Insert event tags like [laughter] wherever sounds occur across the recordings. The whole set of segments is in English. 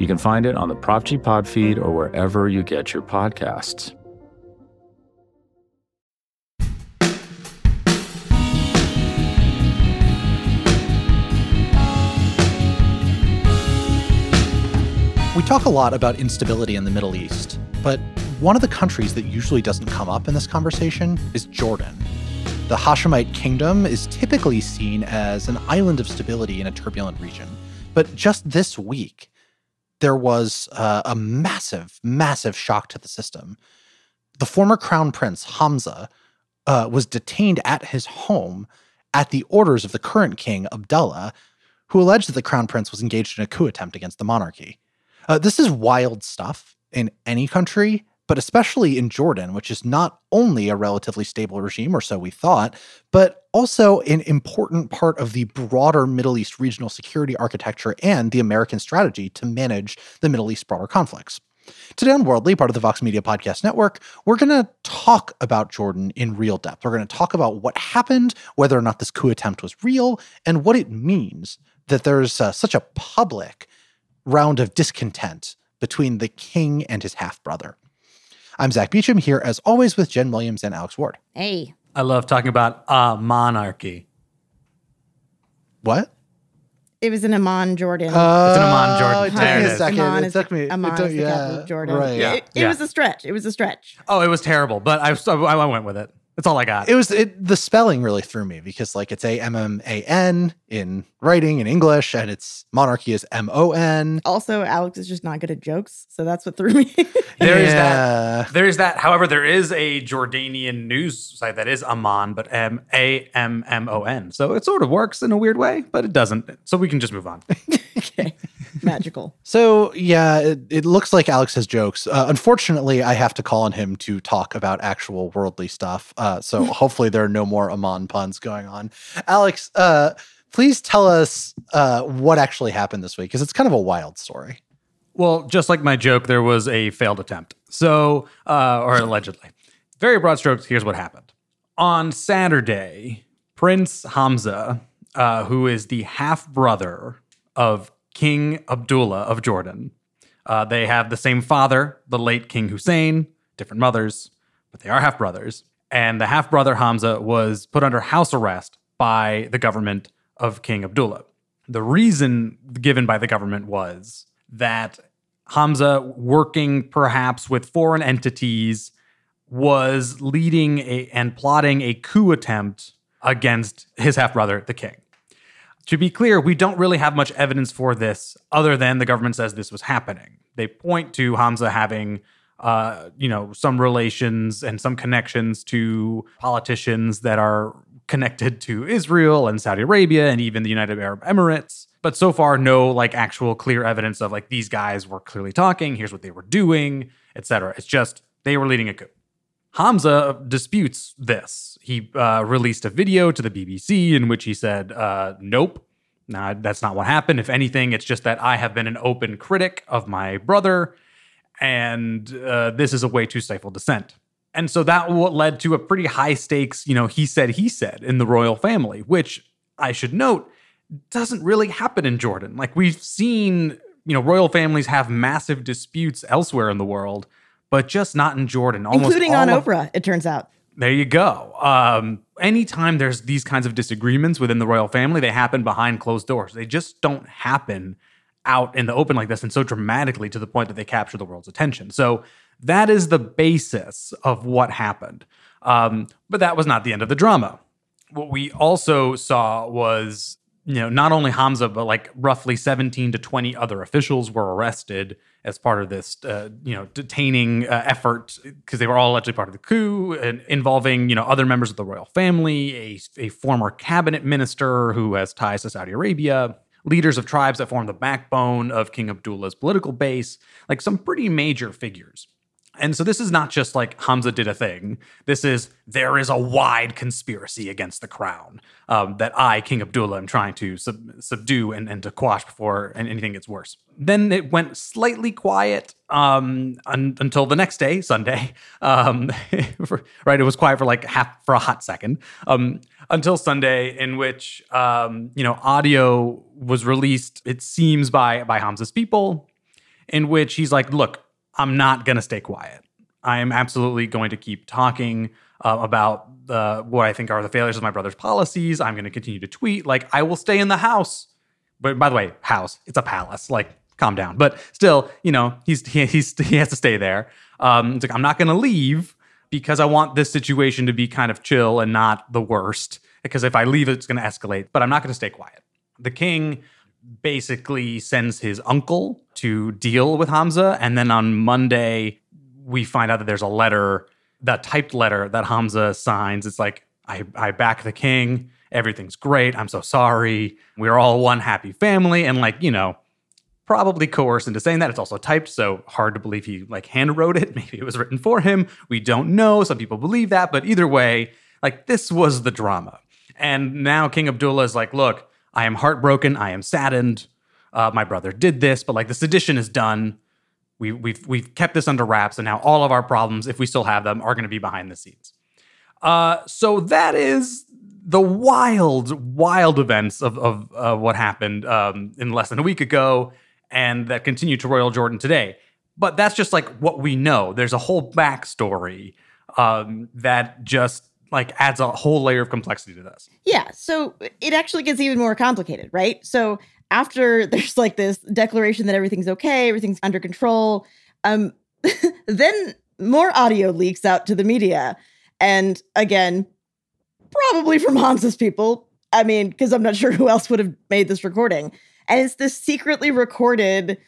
You can find it on the Prop G Pod feed or wherever you get your podcasts. We talk a lot about instability in the Middle East, but one of the countries that usually doesn't come up in this conversation is Jordan. The Hashemite kingdom is typically seen as an island of stability in a turbulent region. But just this week, there was uh, a massive, massive shock to the system. The former crown prince, Hamza, uh, was detained at his home at the orders of the current king, Abdullah, who alleged that the crown prince was engaged in a coup attempt against the monarchy. Uh, this is wild stuff in any country, but especially in Jordan, which is not only a relatively stable regime, or so we thought, but also an important part of the broader Middle East regional security architecture and the American strategy to manage the Middle East broader conflicts. Today on Worldly, part of the Vox Media Podcast Network, we're going to talk about Jordan in real depth. We're going to talk about what happened, whether or not this coup attempt was real, and what it means that there's uh, such a public round of discontent between the king and his half brother. I'm Zack Beauchamp here, as always, with Jenn Williams and Alex Ward. Hey. I love talking about a monarchy. What? It was in Amman, Jordan. Uh, It's an Amman, Jordan. It took There me it a is. second. Amman it is took the, me. it Amman took- is the capital yeah, of Jordan. Right. Yeah. It, it Yeah. was a stretch. It was a stretch. Oh, it was terrible, but I, so I went with it. That's all I got. It was it, the spelling really threw me because like it's a M M A N in writing in English, and it's monarchy is M O N. Also, Alex is just not good at jokes, so that's what threw me. [laughs] There is Yeah. that. There is that. However, there is a Jordanian news site that is Amman, but M A M M O N. So it sort of works in a weird way, but it doesn't. So we can just move on. [laughs] okay. [laughs] Magical. So yeah, it, it looks like Alex has jokes. Uh, unfortunately, I have to call on him to talk about actual worldly stuff. Uh, so [laughs] hopefully there are no more Amman puns going on. Alex, uh, please tell us uh, what actually happened this week because it's kind of a wild story. Well, just like my joke, there was a failed attempt. So, uh, or allegedly. Very broad strokes, here's what happened. On Saturday, Prince Hamza, uh, who is the half brother of King Abdullah of Jordan, uh, they have the same father, the late King Hussein, different mothers, but they are half brothers. And the half brother Hamza was put under house arrest by the government of King Abdullah. The reason given by the government was that Hamza, working perhaps with foreign entities, was leading a, and plotting a coup attempt against his half brother, the king. To be clear, we don't really have much evidence for this other than the government says this was happening. They point to Hamza having, uh, you know, some relations and some connections to politicians that are connected to Israel and Saudi Arabia and even the United Arab Emirates. But so far, no like actual clear evidence of like these guys were clearly talking. Here's what they were doing, etc. It's just they were leading a coup. Hamza disputes this. He uh, released a video to the BBC in which he said, uh, Nope, nah, that's not what happened. If anything, it's just that I have been an open critic of my brother, and uh, this is a way to stifle dissent. And so that what led to a pretty high stakes, you know, he said, he said in the royal family, which I should note doesn't really happen in Jordan. Like we've seen, you know, royal families have massive disputes elsewhere in the world, but just not in Jordan. Almost Including on of- Oprah, it turns out. There you go. Um, anytime there's these kinds of disagreements within the royal family, they happen behind closed doors. They just don't happen out in the open like this and so dramatically to the point that they capture the world's attention. So that is the basis of what happened. Um, but that was not the end of the drama. What we also saw was, you know, not only Hamza, but like roughly 17 to 20 other officials were arrested as part of this, uh, you know, detaining uh, effort because they were all allegedly part of the coup and involving, you know, other members of the royal family, a, a former cabinet minister who has ties to Saudi Arabia, leaders of tribes that form the backbone of King Abdullah's political base, like some pretty major figures. And so this is not just like Hamza did a thing. This is there is a wide conspiracy against the crown um, that I, King Abdullah, am trying to sub- subdue and, and to quash before anything gets worse. Then it went slightly quiet um, un- until the next day, Sunday. Um, [laughs] right, it was quiet for like half for a hot second um, until Sunday, in which um, you know audio was released. It seems by by Hamza's people, in which he's like, "Look, I'm not going to stay quiet. I am absolutely going to keep talking uh, about the what I think are the failures of my brother's policies. I'm going to continue to tweet. Like I will stay in the house. But by the way, house. It's a palace. Like calm down. But still, you know, he's he, he's he has to stay there. Um, it's like I'm not going to leave because I want this situation to be kind of chill and not the worst. Because if I leave, it's going to escalate. But I'm not going to stay quiet. The king basically sends his uncle to deal with Hamza. And then on Monday, we find out that there's a letter, that typed letter that Hamza signs. It's like, I, I back the king. Everything's great. I'm so sorry. We're all one happy family. And like, you know, probably coerced into saying that. It's also typed, so hard to believe he like hand wrote it. [laughs] Maybe it was written for him. We don't know. Some people believe that, but either way, like this was the drama. And now King Abdullah is like, look, I am heartbroken. I am saddened. Uh, my brother did this, but like the sedition is done. We, we've we've kept this under wraps, and now all of our problems, if we still have them, are going to be behind the scenes. Uh, so that is the wild, wild events of of what happened um, in less than a week ago, and that continue to Royal Jordan today. But that's just like what we know. There's a whole backstory um, that just like adds a whole layer of complexity to this. Yeah. So it actually gets even more complicated, right? So after [laughs] there's like this declaration that everything's okay, everything's under control, um, [laughs] then more audio leaks out to the media. And again, probably from Hamza's people. I mean, because I'm not sure who else would have made this recording. And it's this secretly recorded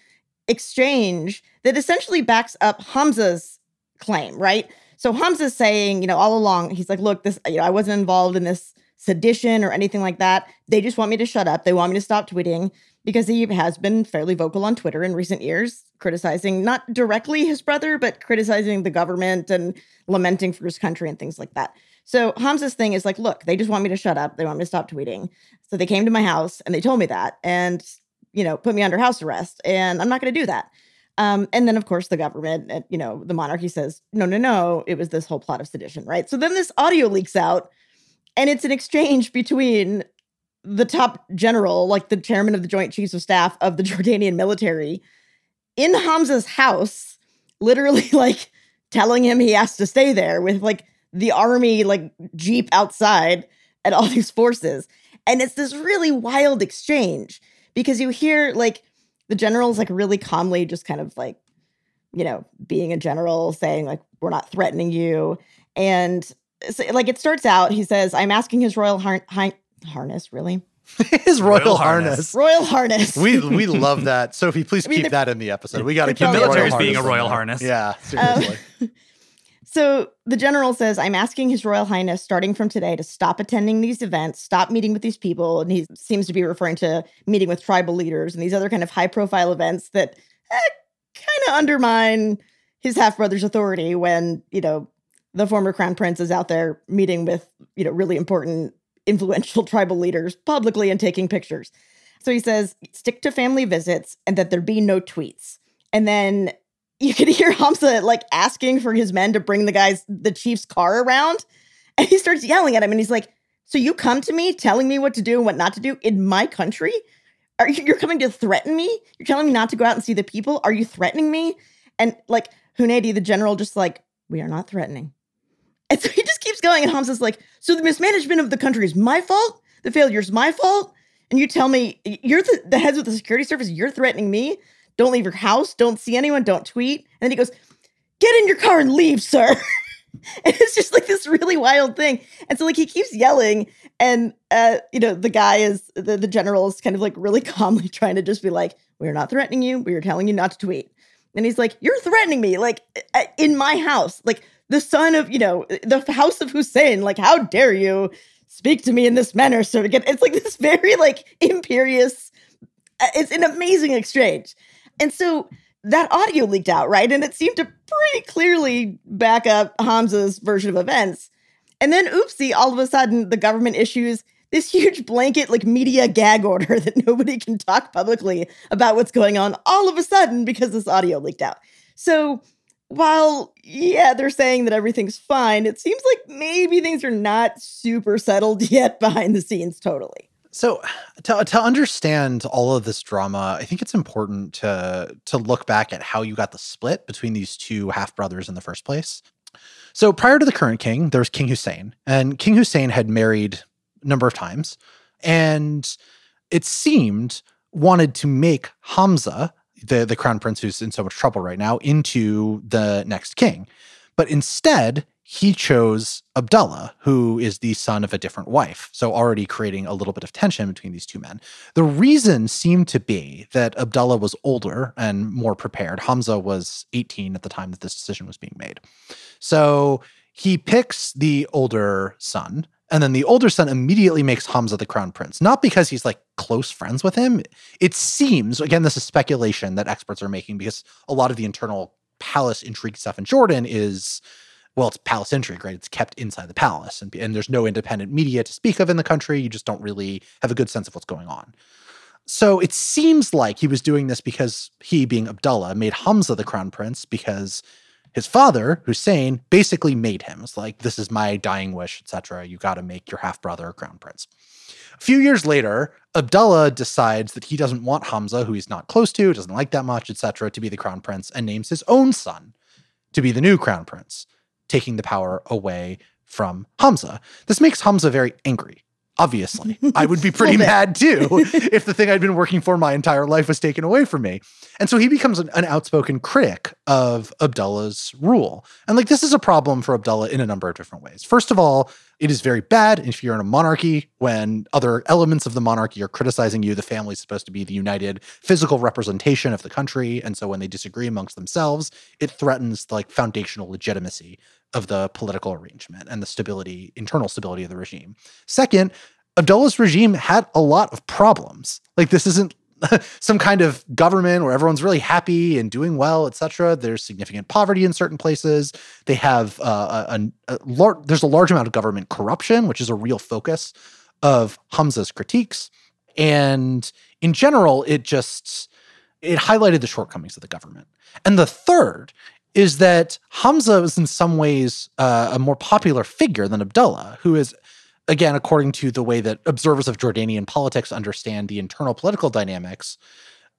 exchange that essentially backs up Hamza's claim, right? So Hamza's saying, you know, all along, he's like, look, this, you know, I wasn't involved in this sedition or anything like that. They just want me to shut up. They want me to stop tweeting because he has been fairly vocal on Twitter in recent years, criticizing not directly his brother, but criticizing the government and lamenting for his country and things like that. So Hamza's thing is like, look, they just want me to shut up. They want me to stop tweeting. So they came to my house and they told me that and, you know, put me under house arrest. And I'm not going to do that. Um, and then, of course, the government, uh, you know, the monarchy says, no, no, no, it was this whole plot of sedition, right? So then this audio leaks out, and it's an exchange between the top general, like the chairman of the Joint Chiefs of Staff of the [laughs] Jordanian military, in Hamza's house, literally [laughs] like telling him he has to stay there with like the army, like Jeep outside and all [laughs] these forces. And it's this really wild exchange because you hear like, the general's like really calmly just kind of like you know being a general saying like we're not threatening you and so, like it starts out he says i'm asking his royal har- har- harness really [laughs] his royal, Royal harness. harness. royal harness We we love that. Sophie, please [laughs] I mean, keep that in the episode. We got to keep probably- the royal Military's being a royal harness. Yeah, Um, seriously. [laughs] So the general says, I'm asking His Royal Highness starting from today to stop attending these events, stop meeting with these people. And he seems to be referring to meeting with tribal leaders and these other kind of high profile events that eh, kind of undermine his half brother's authority when, you know, the former crown prince is out there meeting with, you know, really important, influential [laughs] tribal leaders publicly and taking pictures. So he says, stick to family visits and that there be no tweets. And then you could [laughs] hear Hamza like asking for his men to bring the guy's the chief's car around, [laughs] and he starts yelling at him, and he's like, "So you come to me telling me what to do and what not to do in my country? Are you you're coming to threaten me? You're telling me not to go out and see the people? Are you threatening me?" And like Huneiti, the general, just like, "We are not threatening." And [laughs] so he just keeps going, and Hamza's like, "So the mismanagement of the country is my fault. The failure is my fault." And you tell me you're the, the heads of the security service. You're threatening me. Don't leave your house. Don't see anyone. Don't tweet. And then he goes, Get in your car and leave, sir. [laughs] and it's just like this really wild thing. And so, like, he keeps yelling. And, uh, you know, the guy is, the, the general is kind of like really [laughs] calmly trying to just be like, We're not threatening you. We are telling you not to tweet. And he's like, You're threatening me, like, in my house. Like, the son of, you know, the house of Hussein. Like, how dare you speak to me in this manner, sir? Again, it's like this [laughs] very, like, imperious, uh, it's an amazing exchange. And so that audio leaked out, right? And it seemed to pretty clearly back up Hamza's version of events. And then, oopsie, all of a sudden, the government issues this huge blanket, like media gag order [laughs] that nobody can talk publicly about what's going on all of a sudden because this audio leaked out. So, while, yeah, they're saying that everything's fine, it seems like maybe things are not super settled [laughs] yet behind the scenes, totally. So to, to understand all of this drama, I think it's important to to look back at how you got the split between these two half brothers in the first place. So prior to the current king, there was King Hussein, and King Hussein had married a number of times, and it seemed wanted to make Hamza, the the crown prince who's in so much trouble right now, into the next king. But instead, he chose Abdullah, who is the son of a different wife. So, already creating a little bit of tension between these two men. The reason seemed to be that Abdullah was older and more prepared. Hamza was 18 at the time that this decision was being made. So, he picks the older son, and then the older son immediately makes Hamza the crown prince, not because he's like close friends with him. It seems, again, this is speculation that experts are making because a lot of the internal palace intrigue stuff in Jordan is well, it's palace intrigue, right? It's kept inside the palace, and, and there's no independent media to speak of in the country. You just don't really have a good sense of what's going on. So it seems like he was doing this because he, being Abdullah, made Hamza the crown prince because his father, Hussein, basically made him. It's like, this is my dying wish, etc. You got to make your half brother a crown prince. A few years later, Abdullah decides that he doesn't want Hamza, who he's not close to, doesn't like that much, etc., to be the crown prince, and names his own son to be the new crown prince taking the power away from Hamza. This makes Hamza very angry. Obviously, I would be [laughs] pretty mad too [laughs] if the thing I'd been working for my entire life was taken away from me. And so he becomes an, an, outspoken critic of Abdullah's rule. And like, this is a problem for Abdullah in a number of different ways. First of all, it is very bad if you're in a monarchy when other elements of the monarchy are criticizing you. The family is supposed to be the united physical representation of the country. And so when they disagree amongst themselves, it threatens like foundational legitimacy of the political arrangement and the stability, internal stability of the regime. Second, Abdullah's regime had a lot of problems. Like this isn't [laughs] some kind of government where everyone's really happy and doing well, etc. There's significant poverty in certain places. They have uh, a, a, lar- there's a large amount of government corruption, which is a real focus of Hamza's critiques. And in general, it just it highlighted the shortcomings of the government. And the third is that Hamza is in some ways uh, a more popular figure than Abdullah, who is, again, according to the way that observers of Jordanian politics understand the internal political dynamics,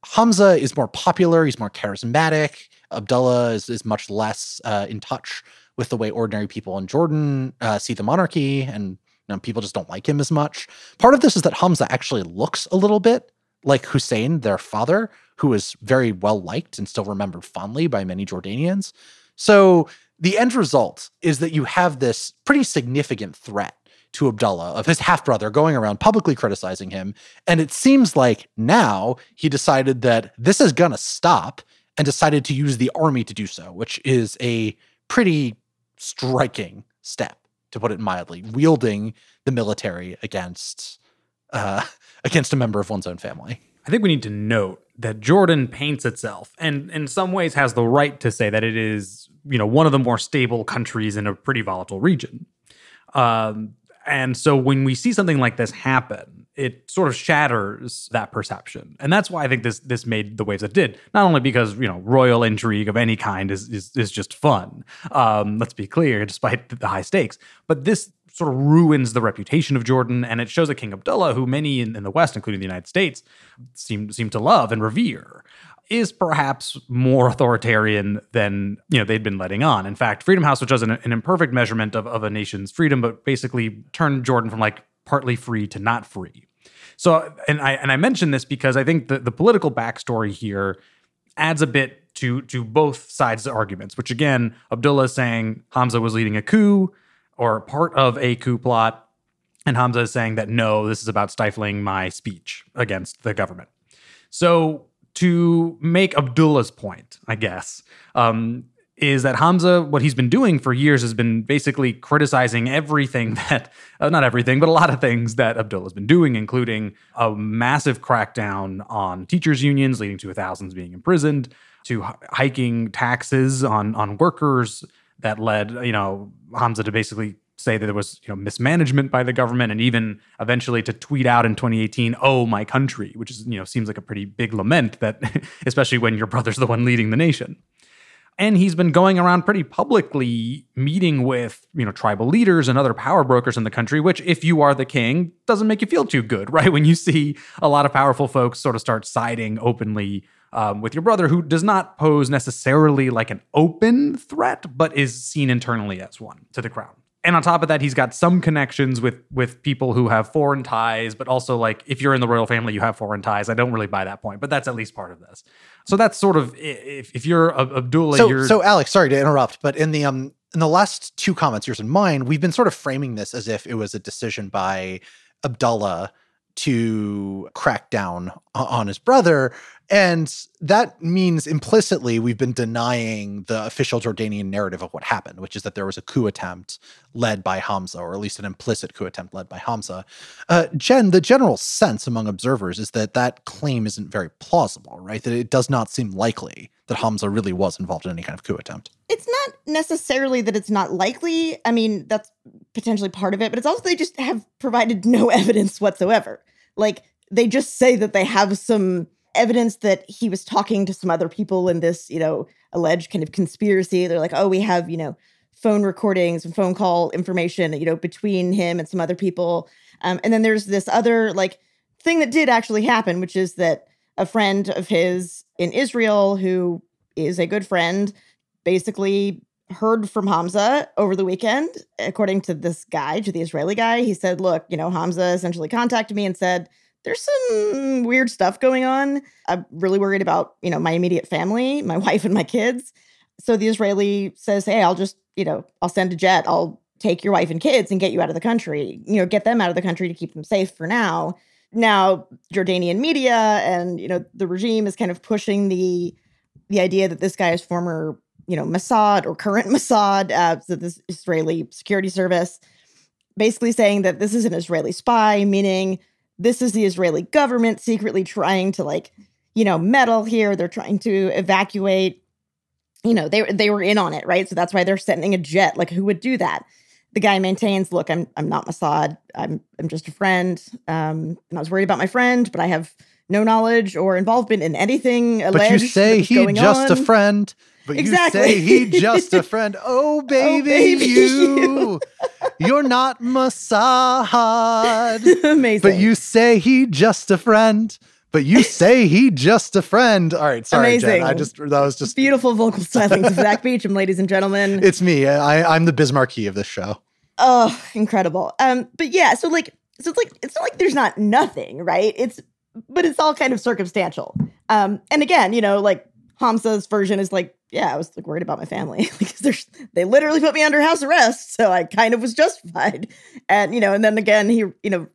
Hamza is more popular, he's more charismatic. Abdullah is, is much less uh, in touch with the way ordinary people in Jordan uh, see the monarchy, and you know, people just don't like him as much. Part of this is that Hamza actually looks a little bit like Hussein, their father, who is very well liked and still remembered fondly by many Jordanians. So the end result is that you have this pretty significant threat to Abdullah of his half brother going around publicly criticizing him. And it seems like now he decided that this is going to stop and decided to use the army to do so, which is a pretty striking step, to put it mildly, wielding the military against uh, [laughs] against a member of one's own family. I think we need to note that Jordan paints itself and in some ways has the right to say that it is, you know, one of the more stable countries in a pretty volatile region. Um, and so when we see something like this happen, it sort of shatters that perception. And that's why I think this this made the waves it did. Not only because, you know, royal intrigue of any kind is is, is just fun. Um, let's be clear, despite the high stakes. But this sort of ruins the reputation of Jordan, and it shows that King Abdullah, who many in, in the West, including the United States, seem seem to love and revere, is perhaps more authoritarian than you know they'd been letting on. In fact, Freedom House, which does an, an imperfect measurement of, of a nation's freedom, but basically turned Jordan from like partly free to not free. So, and I and I mentioned this because I think the, the political backstory here adds a bit to to both sides' arguments. Which again, Abdullah is saying Hamza was leading a coup or part of a coup plot. And Hamza is saying that no, this is about stifling my speech against the government. So, to make Abdullah's point, I guess, um, is that Hamza, what he's been doing for years, has been basically criticizing everything [laughs] that, uh, not everything, but a lot of things that Abdullah's been doing, including a massive crackdown on teachers' unions, leading to thousands being imprisoned, to hiking taxes on on workers that led, you know, Hamza to basically say that there was you know mismanagement by the government and even eventually to tweet out in 2018 oh my country which is you know seems like a pretty big lament that [laughs] especially when your brother's the one leading the nation. And he's been going around pretty publicly meeting with you know tribal leaders and other power brokers in the country which if you are the king doesn't make you feel too good [laughs] right? When you see a lot of powerful folks sort of start siding openly um, with your brother who does not pose necessarily like an open threat but is seen internally as one to the crown. And on top of that he's got some connections with with people who have foreign ties but also like if you're in the royal family you have foreign ties. I don't really buy that point but that's at least part of this. So that's sort of if, if you're abdullah so, you're so alex sorry to interrupt but in the um in the last two comments yours and mine we've been sort of framing this as if it was a decision by abdullah to crack down on his brother and that means implicitly we've been denying the official Jordanian narrative of what happened, which is that there was a coup attempt led by Hamza, or at least an implicit coup attempt led by Hamza. Uh, Jenn, the general sense among observers is that that claim isn't very plausible, right? That it does not seem likely that Hamza really was involved in any kind of coup attempt. It's not necessarily that it's not likely. I mean, that's potentially part of it, but it's also they just have provided no [laughs] evidence whatsoever. Like, they just say that they have some evidence that he was talking to some other people in this, you know, alleged kind of conspiracy. They're like, oh, we have, you know, phone recordings and phone call information, you know, between him and some other people. Um, and then there's this other like thing that did actually happen, which is that a friend of his in Israel, who is a good friend, basically heard from Hamza over the weekend. According to this guy, to the Israeli guy, he said, Look, you know, Hamza essentially contacted me and said, there's some weird stuff going on. I'm really worried about, you know, my immediate family, my [laughs] wife and my kids. So the Israeli says, "Hey, I'll just, you know, I'll send a jet. I'll take your wife and kids and get you out of the country. You know, get them out of the country to keep them safe for now." Now, Jordanian media and, you know, the regime is kind of pushing the the idea that this guy is former, you know, Mossad or current [laughs] Mossad, uh, so this Israeli security service, basically saying that this is an Israeli spy, meaning this is the Israeli government secretly trying to like, you know, meddle here. They're trying to evacuate. You know, they they were in on it, right? So that's why they're sending a jet. Like, who would do that? The guy maintains, "Look, I'm I'm not Mossad. I'm I'm just a friend. Um, and I was worried about my friend, but I have no knowledge or involvement in anything But you say he just on. a friend. But exactly. you say he just a [laughs] friend. Oh, baby, oh, baby you. [laughs] you. are not Mossad. [laughs] Amazing. But you say he just a friend. But you say he just a friend. All right, sorry, Amazing. Jenn. I just that was just beautiful vocal stylings of Zack Beauchamp, ladies and gentlemen. It's me. I, I'm the Bismarcky of this show. Oh, incredible. Um, but yeah, so like, so it's like it's not like there's not nothing, right? It's but it's all kind of circumstantial. Um, and again, you know, like Hamza's version is like, yeah, I was like worried about my family [laughs] because they literally put me under house arrest, so I kind of was justified. And you know, and then again, he, you know,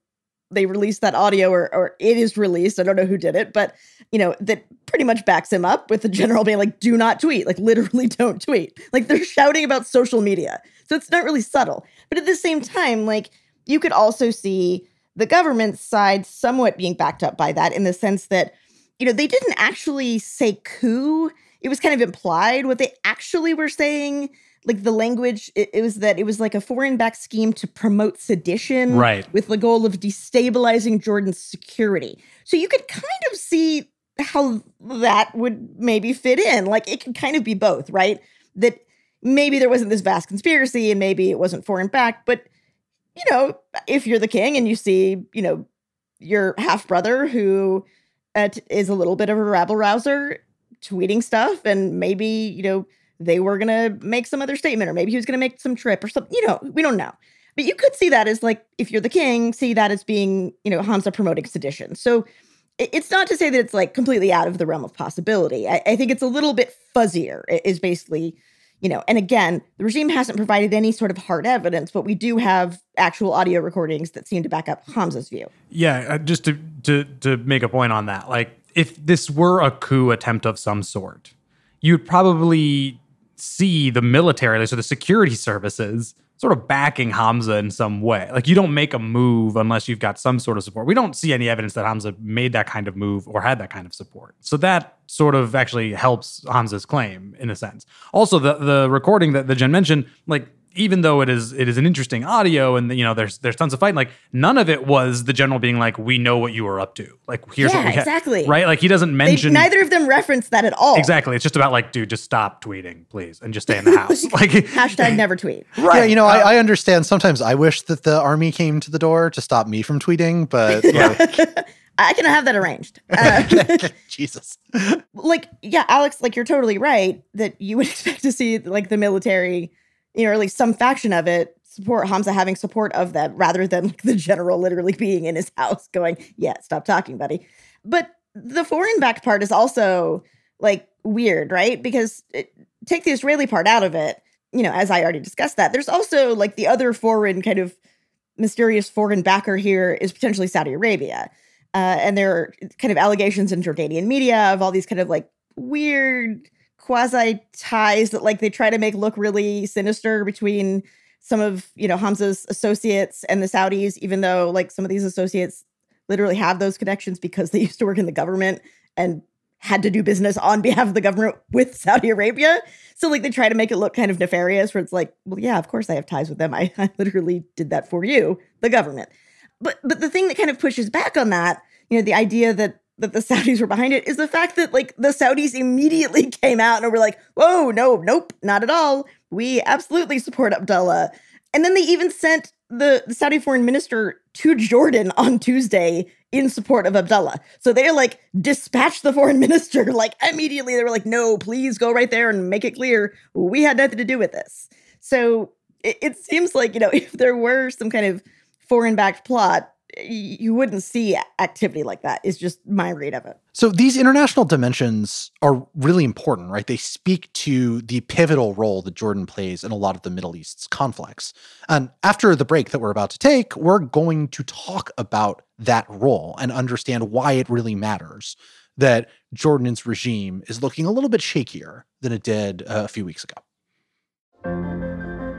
they released that audio or or it is released. I don't know who did it, but you know, that pretty much backs him up with the general being like, do not tweet, like literally [laughs] don't tweet. Like they're shouting about social media. So it's not really subtle. But at the same time, like you could also see the government side somewhat being backed up by that in the sense that, you know, they didn't actually say coup. It was kind of implied. What they actually were saying, like the language, it, it was that it was like a foreign backed scheme to promote sedition. Right. With the goal of destabilizing Jordan's security. So you could kind of see how that would maybe fit in. Like it could kind of be both, right? That maybe there wasn't this vast conspiracy and maybe it wasn't foreign backed, but you know, if you're the king and you see, you know, your half brother who uh, is a little bit of a rabble rouser tweeting stuff, and maybe, you know, they were to make some other statement, or maybe he was to make some trip or something, you know, we don't know. But you could see that as like, if you're the king, see that as being, you know, Hamza promoting sedition. So it's not to say that it's like completely out of the realm of possibility. I, I think it's a little bit fuzzier, is basically you know, and again, the regime hasn't provided any sort of hard evidence, but we do have actual audio recordings that seem to back up Hamza's view. Yeah, uh, just to to to make a point on that, like if this were a coup attempt of some sort, you'd probably see the military, so the security services, sort of backing Hamza in some way. Like you don't make a move unless you've got some sort of support. We don't see any evidence that Hamza made that kind of move or had that kind of support. So that sort of actually helps Hamza's claim in a sense. Also, the the recording that, the Jenn mentioned, like even though it is it is an interesting audio and you know there's there's tons of fighting like none of it was the general being like we know what you were up to like here's Yeah, what we ha-" exactly. right like he doesn't They, mention neither of them reference that at all. exactly it's just about like dude just stop tweeting please and just stay in the house [laughs] like Hashtag never [laughs] tweet. right Yeah, you know, Uh, I, I understand. Sometimes I wish that the army came to the door to stop me from tweeting, but like, [laughs] I can have that arranged. Uh, Jesus. like, yeah, Alex, like you're totally right that you would expect to see like the military, you know, or at least some faction of it support Hamza having support of them rather than like the general literally being in his house going, yeah, stop talking, buddy. But the foreign backed part is also like weird, right? Because it, take the Israeli part out of it, you know, as I already discussed that, there's also like the other foreign kind of mysterious foreign backer here is potentially Saudi Arabia. Uh, and there are kind of allegations in Jordanian media of all these kind of like weird quasi ties that like they try to make look really sinister between some of you know Hamza's associates and the Saudis, even though like some of these associates literally have those connections because they [laughs] used to work in the government and had to do business on behalf of the government with [laughs] Saudi Arabia. So like they try to make it look kind of nefarious, where it's like, well, yeah, of course I have ties with them. I, [laughs] I literally did that for you, the government. But but the thing that kind of pushes back on that, you know, the idea that that the Saudis were behind it is the fact that like the Saudis immediately [laughs] came out and were like, whoa, no, nope, not at all. We absolutely support Abdullah. And then they even sent the, the Saudi foreign minister to Jordan on Tuesday in support of Abdullah. So they like dispatched the foreign [laughs] minister like immediately. They were like, no, please go right there and make it clear we had nothing to do with this. So it, it seems like, you know, [laughs] if there were some kind of foreign backed plot, you wouldn't see activity like that, is just my read of it. So these international dimensions are really important, right? They speak to the pivotal role that Jordan plays in a lot of the Middle East's conflicts. And after the break that we're about to take, we're going to talk about that role and understand why it really matters that Jordan's regime is looking a little bit shakier than it did uh, a few weeks ago.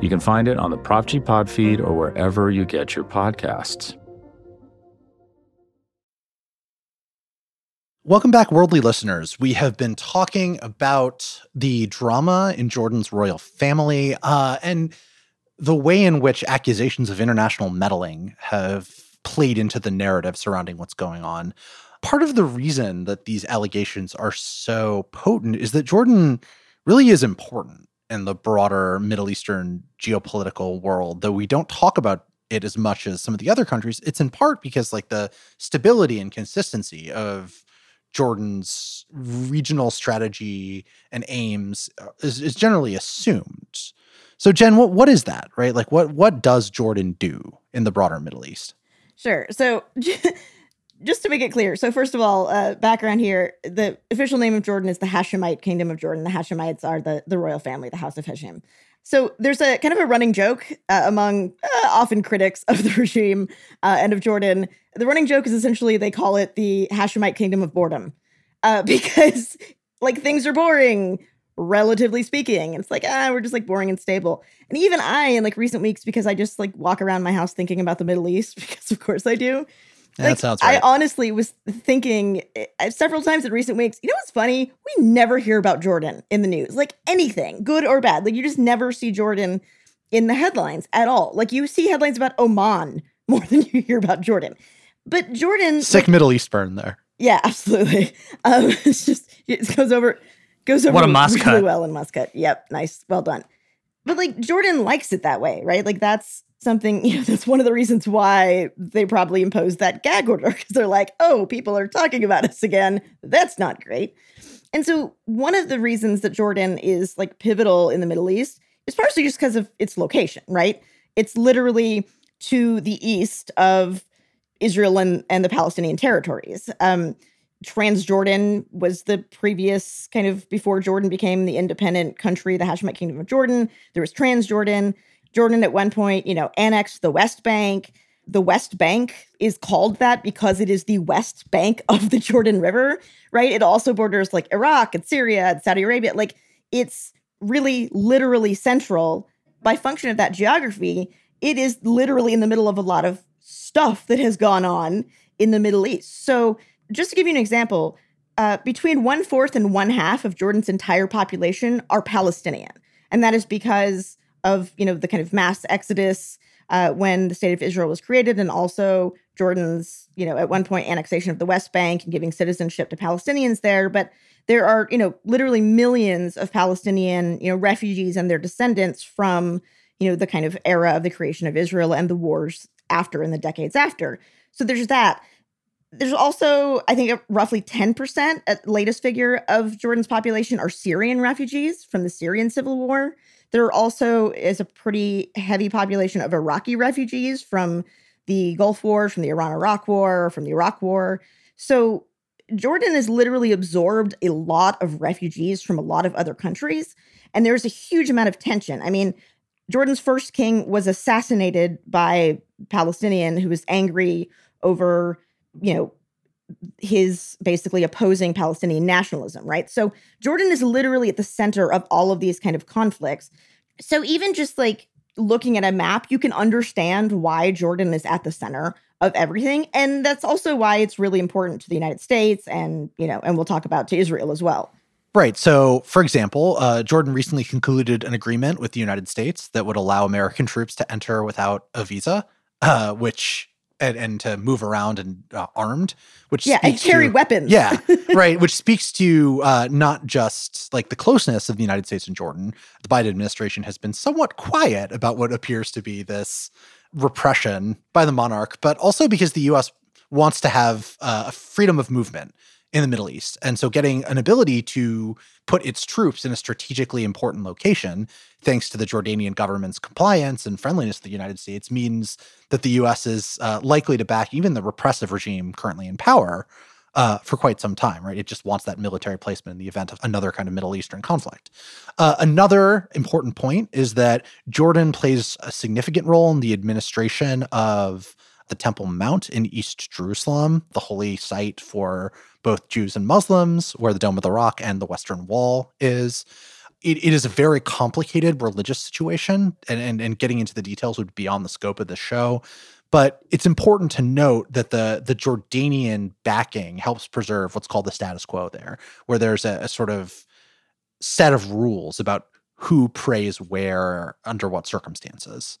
You can find it on the Prop G Pod feed or wherever you get your podcasts. Welcome back, worldly listeners. We have been talking about the drama in Jordan's royal family uh, and the way in which accusations of international meddling have played into the narrative surrounding what's going on. Part of the reason that these allegations are so potent is that Jordan really is important in the broader Middle Eastern geopolitical world, though we don't talk about it as much as some of the other countries. It's in part because, like, the stability and consistency of Jordan's regional strategy and aims uh, is, is generally assumed. So, Jenn, what what is that, right? Like, what what does Jordan do in the broader Middle East? Sure. So, [laughs] just to make it clear, so first of all, uh, background here: the official name of Jordan is the Hashemite Kingdom of Jordan. The Hashemites are the the royal family, the House of Hashem. So there's a kind of a running joke uh, among uh, often critics of the [laughs] regime uh, and of Jordan. The running joke is essentially they call it the Hashemite Kingdom of Boredom uh, [laughs] because like things are boring, relatively speaking. It's like ah, we're just like boring and stable. And even I, in like recent weeks, because I just like walk around my house thinking about the Middle East, [laughs] because of course I do. That Like, sounds I honestly was thinking uh, several times in recent weeks. You know what's funny? We never hear about Jordan in the news, like anything, good or bad. Like you just never see Jordan in the headlines at all. Like you see headlines about Oman [laughs] more than you hear about Jordan. But Jordan, Sick Middle East burn there. yeah, [laughs] absolutely. Um, [laughs] it's just it goes over goes over What a really Muscat. well in Muscat. Yep, nice, well done. But like Jordan likes it that way, right? Like that's something. [laughs] You know, that's one of the reasons why they probably imposed that gag order [laughs] because they're like, oh, people are talking about us again. That's not great. And so one of the reasons that Jordan is like pivotal in the Middle East is partially just because of its location, right? It's literally to the east of Israel and, and the Palestinian territories. Um, Transjordan was the previous kind of before Jordan became the independent country, the Hashemite Kingdom of Jordan. There was Transjordan. Jordan at one point, you know, annexed the West Bank. The West Bank is called that because it is the west bank of the Jordan River, right? It also borders like Iraq and Syria and Saudi Arabia. Like it's really literally central by function of that geography. It is literally in the middle of a lot of stuff that has gone on in the Middle East. So just to give you an example, uh, between one fourth and one half of Jordan's entire population are Palestinian, and that is because of you know the kind of mass exodus uh, when the state of Israel was created, and also Jordan's you know at one point annexation of the West Bank and giving citizenship to Palestinians there. But there are you know literally millions of Palestinian you know refugees and their descendants from you know the kind of era of the creation of Israel and the wars after and the decades after. So there's that. There's also, I think, roughly 10% at latest figure of Jordan's population are Syrian refugees from the Syrian civil war. There also is a pretty heavy population of Iraqi refugees from the Gulf War, from the Iran Iraq War, from the Iraq War. So Jordan has literally absorbed a lot of refugees from a lot of other countries. And there's a huge amount of tension. I mean, Jordan's first king was assassinated by Palestinian who was angry over you know, his basically opposing Palestinian nationalism, right? So Jordan is literally at the center of all of these kind of conflicts. So even just like looking at a map, you can understand why Jordan is at the center of everything. And that's also why it's really important to the United States and, you know, and we'll talk about to Israel as well. Right. So, for example, uh, Jordan recently concluded an agreement with the United States that would allow American troops to enter without a visa, uh, which and, and to move around and uh, armed, which yeah, and carry to, weapons. Yeah, [laughs] right. Which speaks to uh, not just like the closeness of the United States and Jordan. The Biden administration has been somewhat quiet about what appears to be this repression by the monarch, but also because the U.S. wants to have uh, a freedom of movement in the Middle East. And so getting an ability to put its troops in a strategically important location, thanks to the Jordanian government's compliance and friendliness to the United States, means that the US is uh, likely to back even the repressive regime currently in power uh, for quite some time, right? It just wants that military placement in the event of another kind of Middle Eastern conflict. Uh, another important point is that Jordan plays a significant role in the administration of the Temple Mount in East Jerusalem, the holy site for both Jews and Muslims, where the Dome of the Rock and the Western Wall is. It, it is a very complicated religious situation, and, and, and getting into the details would be beyond the scope of the show. But it's important to note that the the Jordanian backing helps preserve what's called the status quo there, where there's a, a sort of set of rules about who prays where under what circumstances.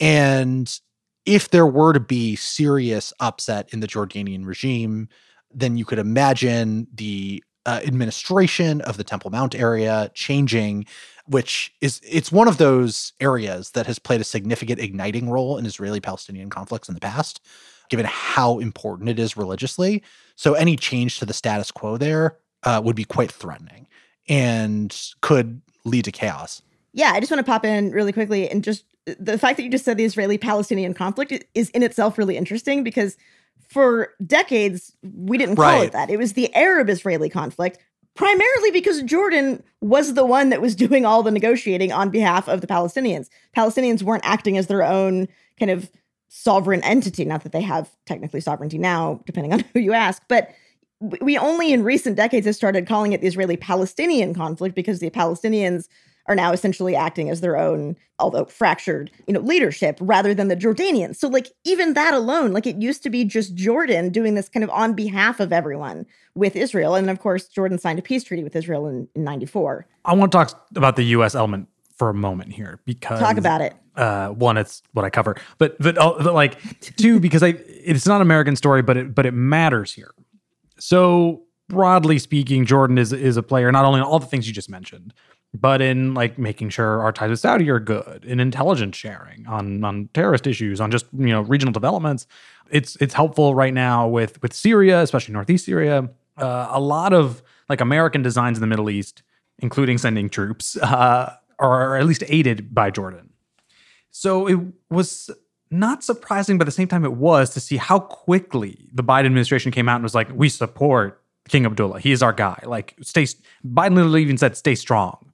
And if there were to be serious upset in the Jordanian regime, then you could imagine the uh, administration of the Temple Mount area changing, which is it's one of those areas that has played a significant igniting role in Israeli-Palestinian conflicts in the past, given how important it is religiously. So any change to the status quo there uh, would be quite threatening and could lead to chaos. Yeah, I just want to pop in really quickly and just the fact that you just said the Israeli Palestinian conflict is in itself really interesting because for decades we didn't call right. it that. It was the Arab Israeli conflict, primarily because Jordan was the one that was [laughs] doing all the negotiating on behalf of the Palestinians. Palestinians weren't acting as their own kind of sovereign entity, not that they have technically sovereignty now, depending [laughs] on who you ask, but we only in recent decades have started calling it the Israeli Palestinian conflict because the Palestinians are now essentially acting as their own, although fractured, you know, leadership rather than the Jordanians. So like even that alone, like it used to be just Jordan doing this kind of on behalf of everyone with Israel. And of course, Jordan signed a peace treaty with Israel in, in 94. I want to talk about the US element for a moment here because talk about it. Uh, one, it's what I cover, but but, uh, but like two, because I it's not an American story, but it but it matters here. So broadly speaking, Jordan is is a player not only in all the things you just mentioned, but in like making sure our ties with Saudi are good, in intelligence sharing, on on terrorist issues, on just you know regional developments. It's it's helpful right now with with Syria, especially northeast Syria. Uh, a lot of like American designs in the Middle East, including sending troops, [laughs] uh, are at least aided by Jordan. So it was not surprising, but at the same time, it was to see how quickly the Biden administration came out and was like, we support King Abdullah. He is our guy. Like, stay, Biden literally even said, stay strong.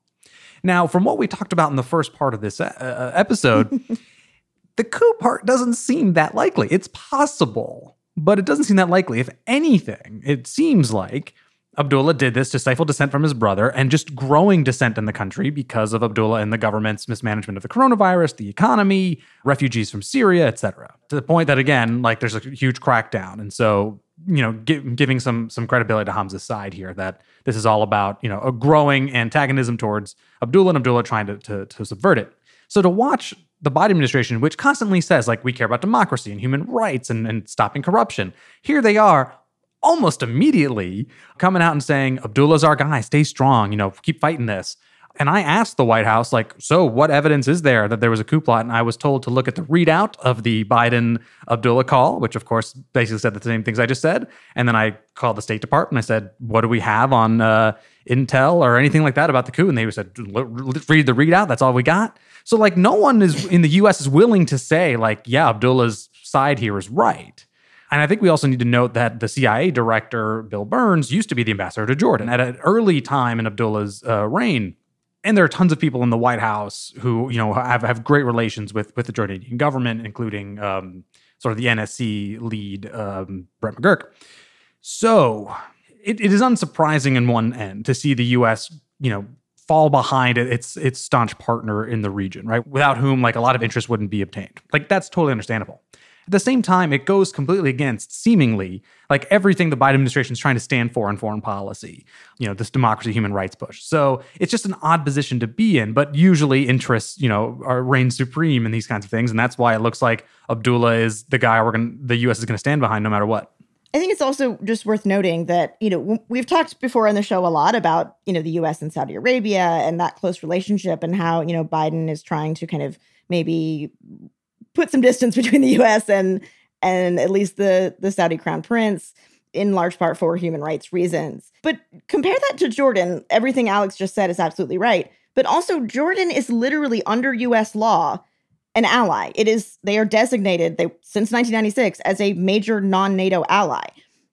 Now, from what we talked about in the first part of this uh, uh episode, [laughs] the coup part doesn't seem that likely. It's possible, but it doesn't seem that likely. If anything, it seems like Abdullah did this to stifle dissent from his brother and just growing dissent in the country because of Abdullah and the government's mismanagement of the coronavirus, the economy, refugees from Syria, etc. To the point that again, like there's a huge crackdown, and so you know, give, giving some some credibility to Hamza's side here that this is all about you know a growing antagonism towards Abdullah and Abdullah trying to, to, to subvert it. So to watch the Biden administration, which constantly says like we care about democracy and human rights and, and stopping corruption, here they are almost immediately coming out and saying, Abdullah's our guy, stay strong, you know, keep fighting this. And I asked the White House, like, so what evidence is there that there was a coup plot? And I was told to look at the readout of the Biden Abdullah call, which of course basically said the same things I just said. And then I called the State Department. I said, what do we have on uh, intel or anything like that about the coup? And they said, read the readout. That's all we got. So like, no one is in the U.S. is willing to say like, yeah, Abdullah's side here is right. And I think we also need to note that the CIA director, Bill Burns, used to be the ambassador to Jordan at an early time in Abdullah's uh, reign. And there are tons of people in the White House who, you know, have, have great relations with, with the Jordanian government, including um, sort of the NSC lead, um, Brett McGurk. So it, it is unsurprising in one end to see the U.S., you know, fall behind its its staunch partner in the region, right? Without whom, like, a lot of interest wouldn't be obtained. Like, that's totally understandable. At the same time, it goes completely against seemingly like everything the Biden administration is trying to stand for in foreign policy, you know, this democracy, human rights push. So it's just an odd position to be in, but usually interests, you know, are reign supreme in these kinds of things. And that's why it looks like Abdullah is the guy we're going the US is going to stand behind no matter what. I think it's also just worth noting that, you know, we've talked before on the show a lot about, you know, the US and Saudi Arabia and that close relationship and how, you know, Biden is trying to kind of maybe put some distance between the U.S. and and at least the the Saudi crown prince in large part for human rights reasons. But compare that to Jordan. Everything Alex just said is absolutely right. But also Jordan is literally under US law an ally. It is they are designated they since 1996 as a major non-NATO ally.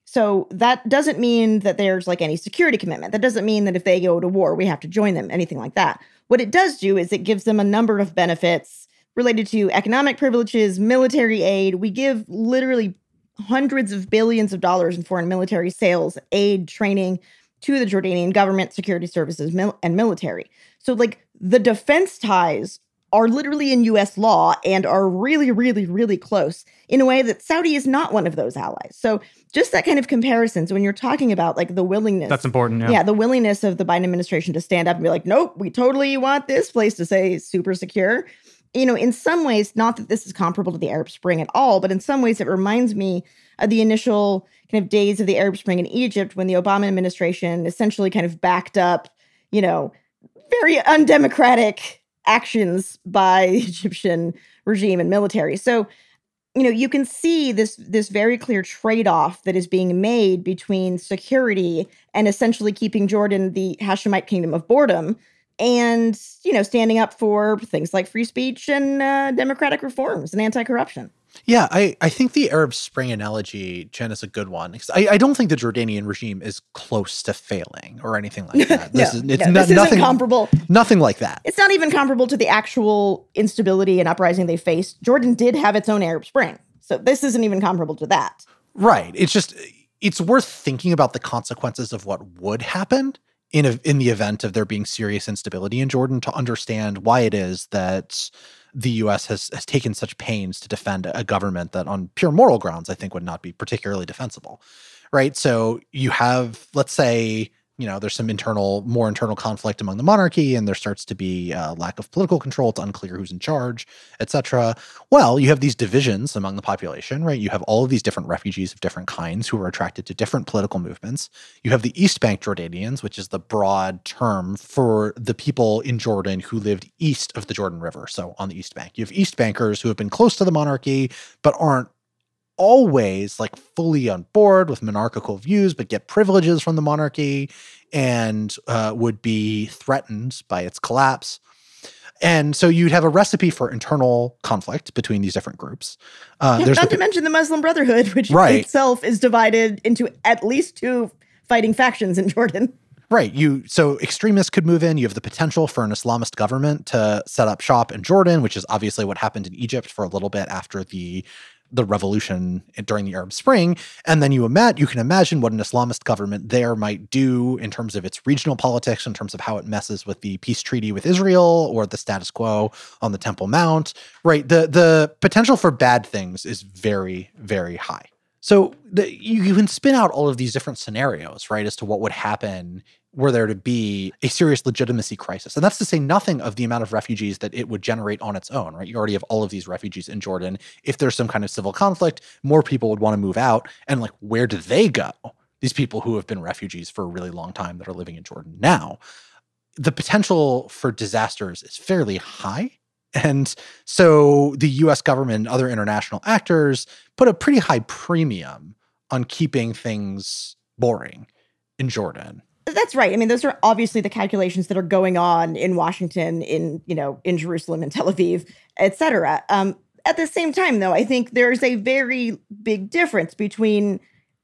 So that doesn't mean that there's like any security commitment. That doesn't mean that if they go to war we have to join them, anything like that. What it does do is it gives them a number of benefits related to economic privileges, military aid. We give literally hundreds of billions of dollars in foreign military sales, aid, training to the Jordanian government, security services, mil- and military. So, like, the defense ties are literally in US law and are really, really, really close in a way that Saudi is not one of those allies. So, just that kind of comparison. So, when you're talking about like the willingness, that's important. Yeah. yeah, the willingness of the Biden administration to stand up and be like, nope, we totally want this place to say super secure you know, in some ways, not that this is comparable to the Arab Spring at all, but in some ways it reminds me of the initial kind of days of the Arab Spring in Egypt when the Obama administration essentially kind of backed up, you know, very undemocratic actions by the [laughs] Egyptian regime and military. So, you know, you can see this this very clear trade-off that is being made between security and essentially keeping Jordan the Hashemite kingdom of boredom and you know standing up for things like free speech and uh, democratic reforms and anti-corruption. Yeah I, I think the arab spring analogy Jenn is a good one I, I don't think the jordanian regime is close to failing or anything like that. [laughs] No, this is it's no, this nothing comparable. nothing like that. It's not even comparable to the actual instability and uprising they faced. Jordan did have its own arab spring so this isn't even comparable to that. Right it's just it's worth thinking about the consequences of what would happen in a, in the event of there being serious instability in Jordan to understand why it is that the U.S. has has taken such pains to defend a government that, on pure moral grounds, I think would not be particularly defensible, right? So you have, let's say, you know, there's some internal, more internal conflict among the monarchy, and there starts to be a lack of political control. It's unclear who's in charge, etc. Well, you have these divisions among the population, right? You have all of these different refugees of different kinds who are attracted to different political movements. You have the East Bank Jordanians, which is the broad term for the people in Jordan who lived east of the Jordan River, so on the East Bank. You have East Bankers who have been close to the monarchy but aren't always like fully on board with monarchical views, but get privileges from the monarchy and uh, would be threatened by its collapse. And so you'd have a recipe for internal conflict between these different groups. Uh, yeah, not to mention the Muslim Brotherhood, which right. itself is divided into at least two fighting factions in [laughs] Jordan. Right. You so extremists could move in. You have the potential for an Islamist government to set up shop in Jordan, which is obviously what happened in Egypt for a little bit after the the revolution during the Arab Spring. And then you imagine you can imagine what an Islamist government there might do in terms of its regional politics, in terms of how it messes with the peace treaty with Israel or the status quo on the Temple Mount. Right. The the potential for bad things is very, very high. So the, you, you can spin out all of these different scenarios, right, as to what would happen were there to be a serious legitimacy crisis. And that's to say nothing of the amount of refugees that it would generate on its own, right? You already have all of these refugees in Jordan. If there's some kind of civil conflict, more people would want to move out. And like, where do they go? These people who have been refugees for a really long time that are living in Jordan now. The potential for disasters is fairly high. And so the US government and other international actors put a pretty high premium on keeping things boring in Jordan. That's right. I mean, those are obviously the calculations that are going on in Washington, in you know, in Jerusalem, in Tel Aviv, etc. Um, at the same time, though, I think there's a very big difference between,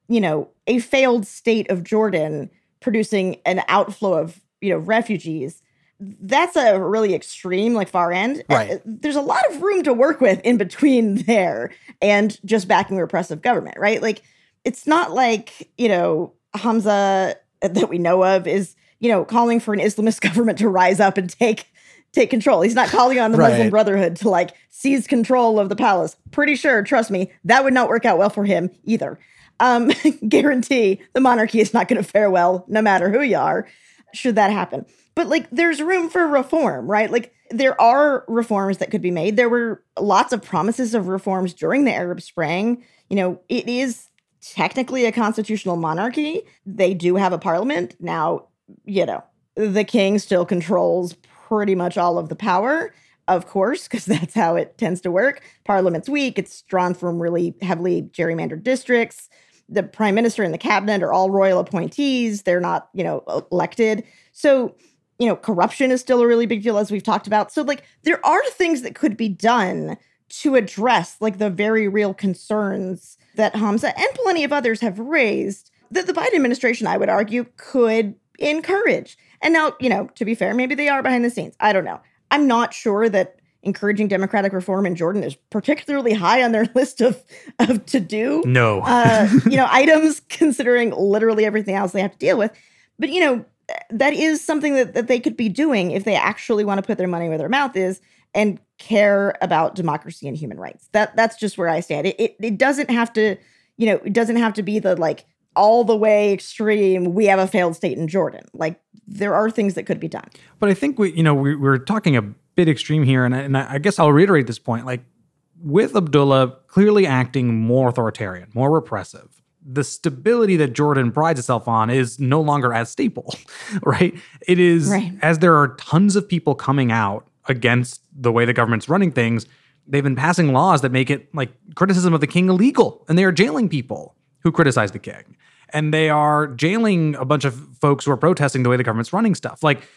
you know, a failed state of Jordan producing an outflow of you know refugees. That's a really extreme, like far end. Right. There's a lot of room to work with in between [laughs] there and just backing repressive government, right? Like, it's not like you know Hamza that we know of is you know calling for an Islamist [laughs] government to rise up and take take control. He's not calling on the right. Muslim Brotherhood to like seize control of the palace. Pretty sure, trust me, that would not work out well for him either. Um, [laughs] guarantee the monarchy is not going to fare well, no matter who you are, should that happen. But like, there's room for reform, right? Like, there are reforms that could be made. There were lots of promises of reforms during the Arab Spring. You know, it is technically a constitutional monarchy. They do have a parliament. Now, you know, the king still controls pretty much all of the power, of course, because [laughs] that's how it tends to work. Parliament's weak, it's drawn from really heavily gerrymandered districts. The prime minister and the cabinet are all royal appointees. They're not, you know, elected. So, you know, corruption is still a really big deal, as we've talked about. So, like, there are things that could be done to address like the very real concerns that Hamza and plenty of others have raised that the Biden administration, I would argue, could encourage. And now, you know, to be fair, maybe they are behind the scenes. I don't know. I'm not sure that encouraging democratic reform in Jordan is particularly high on their [laughs] list of of to do. No, uh, you know, items [laughs] considering literally everything else they have to deal with. But you know, that is something that, that they could be doing if they actually want to put their money where their mouth is and care about democracy and human rights. That that's just where I stand. It, it it doesn't have to, you know, it doesn't have to be the like all the way extreme. We have a failed state in Jordan. Like there are things that could be done. But I think we, you know, we, we're talking a bit extreme here, and I, and I guess I'll reiterate this point. Like with Abdullah clearly acting more authoritarian, more repressive. The stability that Jordan prides itself on is no longer as stable, [laughs] right? It is right. as there are tons of people coming out against the way the government's running things, they've been passing laws that make it like criticism of the king illegal, and they are jailing people who criticize the king, and they are jailing a bunch of folks who are protesting the way the government's running stuff. Like,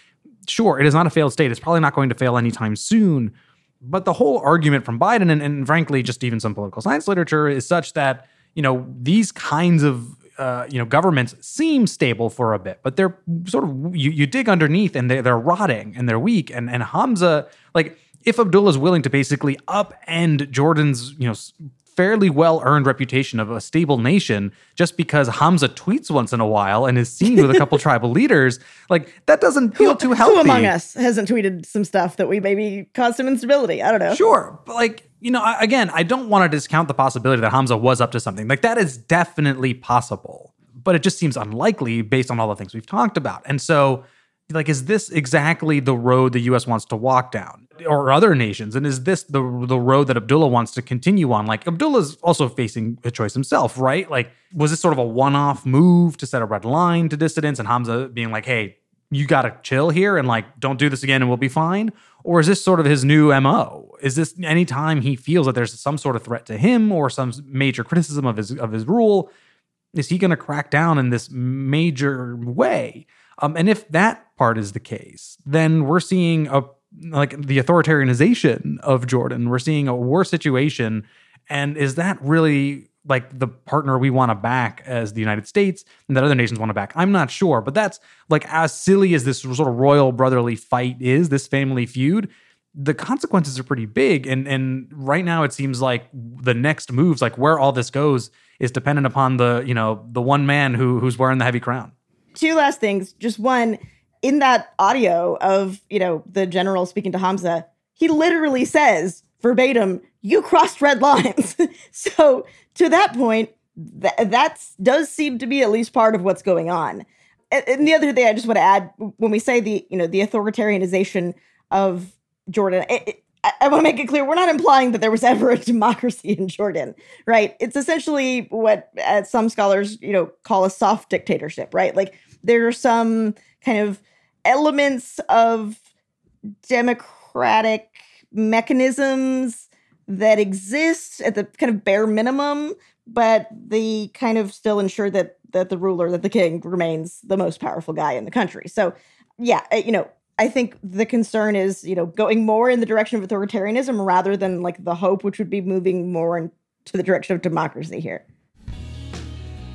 sure, it is not a failed state; it's probably not going to fail anytime soon. But the whole argument from Biden, and, and frankly, just even some political science literature, is such that you know these kinds of uh, you know governments seem stable for a bit, but they're sort of you, you dig underneath and they're, they're rotting and they're weak. And and Hamza, like if Abdullah is willing to basically upend Jordan's you know fairly well earned reputation of a stable nation just because Hamza tweets once in a while and is seen with a couple [laughs] tribal leaders, like that doesn't feel who, too healthy. Who among us hasn't tweeted some stuff that we maybe caused some instability? I don't know. Sure, but like you know, I, again, I don't want to discount the possibility that Hamza was up to something. Like that is definitely possible, but it just seems unlikely based on all the things we've talked about. And so, like, is this exactly the road the U.S. wants to walk down, or other nations? And is this the the road that Abdullah wants to continue on? Like, Abdullah's also facing a choice himself, right? Like, was this sort of a one off move to set a red line to dissidents, and Hamza being like, "Hey, you got to chill here and like don't do this again and we'll be fine or is this sort of his new mo is this anytime he feels that there's some sort of threat to him or some major criticism of his of his rule is he going to crack down in this major way um, and if that part is the case then we're seeing a like the authoritarianization of Jordan. We're seeing a war situation. And is that really like the partner we want to back as the United States and that other nations want to back? I'm not sure. But that's like as silly as this sort of royal brotherly fight is, this family feud, the consequences are pretty big. And and right now it seems like the next moves, like where all this goes, is dependent upon the, you know, the one man who who's wearing the heavy crown. Two last things. Just one, in that audio of, you know, the general speaking to Hamza, he literally says verbatim, you crossed red lines. [laughs] so to that point, that does seem to be at least part of what's going on. And, and the other thing I just want to add, when we say the, you know, the authoritarianization of Jordan. It, it, I, want to make it clear we're not implying that there was ever a [laughs] democracy in Jordan, right? It's essentially what uh, some scholars, you know, call a soft dictatorship, right? Like there are some kind of elements of democratic mechanisms that exist at the kind of bare minimum, but they kind of still ensure that that the ruler, that the king, remains the most powerful guy in the country. So, yeah, uh, you know, I think the concern is, you know, going more in the direction of authoritarianism rather than like the hope, which would be moving more into the direction of democracy here.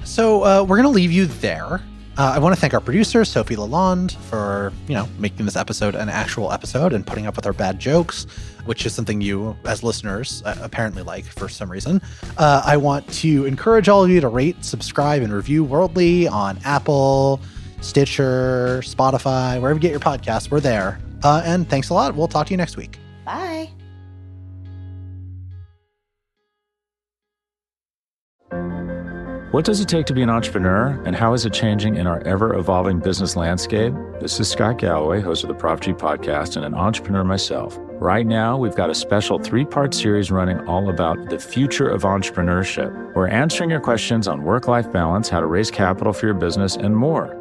So uh, we're going to leave you there. Uh, I want to thank our producer, Sophie Lalonde, for, you know, making this episode an actual episode and putting up with our bad jokes, which is something you, as listeners, uh, apparently like for some reason. Uh, I want to encourage all of you to rate, subscribe, and review Worldly on Apple, Stitcher, Spotify, wherever you get your podcasts, we're there. Uh, and thanks a lot. We'll talk to you next week. Bye. What does it take to be an entrepreneur, and how is it changing in our ever evolving business landscape? This is Scott Galloway, host of the Prop G podcast, and an entrepreneur myself. Right now, we've got a special three part series running all about the future of entrepreneurship. We're answering your questions on work life balance, how to raise capital for your business, and more.